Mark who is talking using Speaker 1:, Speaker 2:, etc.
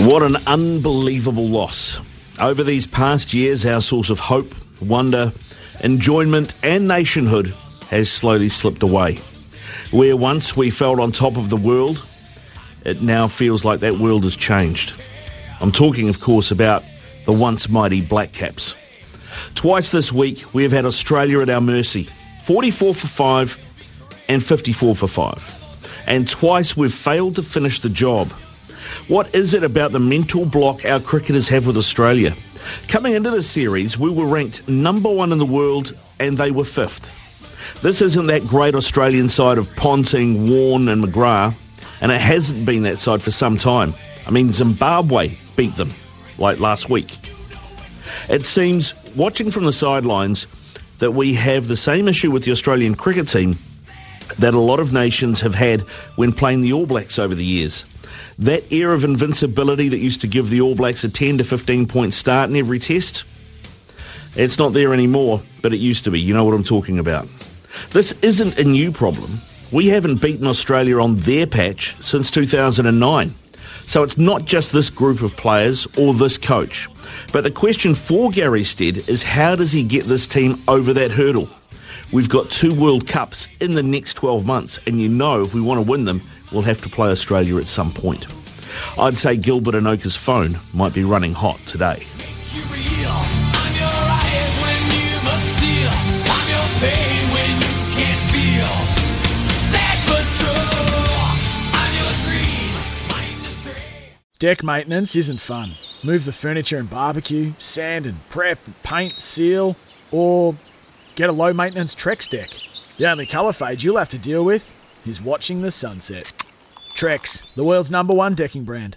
Speaker 1: What an unbelievable loss. Over these past years, our source of hope, wonder, enjoyment, and nationhood has slowly slipped away. Where once we felt on top of the world, it now feels like that world has changed. I'm talking, of course, about the once mighty Black Caps. Twice this week, we have had Australia at our mercy 44 for 5 and 54 for 5. And twice we've failed to finish the job. What is it about the mental block our cricketers have with Australia? Coming into this series, we were ranked number one in the world and they were fifth. This isn't that great Australian side of Ponting, Warne, and McGrath, and it hasn't been that side for some time. I mean, Zimbabwe beat them like last week. It seems, watching from the sidelines, that we have the same issue with the Australian cricket team that a lot of nations have had when playing the All Blacks over the years. That air of invincibility that used to give the All Blacks a 10 to 15 point start in every test, it's not there anymore, but it used to be. You know what I'm talking about. This isn't a new problem. We haven't beaten Australia on their patch since 2009. So it's not just this group of players or this coach. But the question for Gary Stead is how does he get this team over that hurdle? We've got two World Cups in the next 12 months, and you know if we want to win them, we'll have to play Australia at some point. I'd say Gilbert Enoka's phone might be running hot today.
Speaker 2: Deck maintenance isn't fun. Move the furniture and barbecue, sand and prep, paint, seal, or get a low maintenance Trex deck. The only colour fade you'll have to deal with is watching the sunset. Trex, the world's number one decking brand.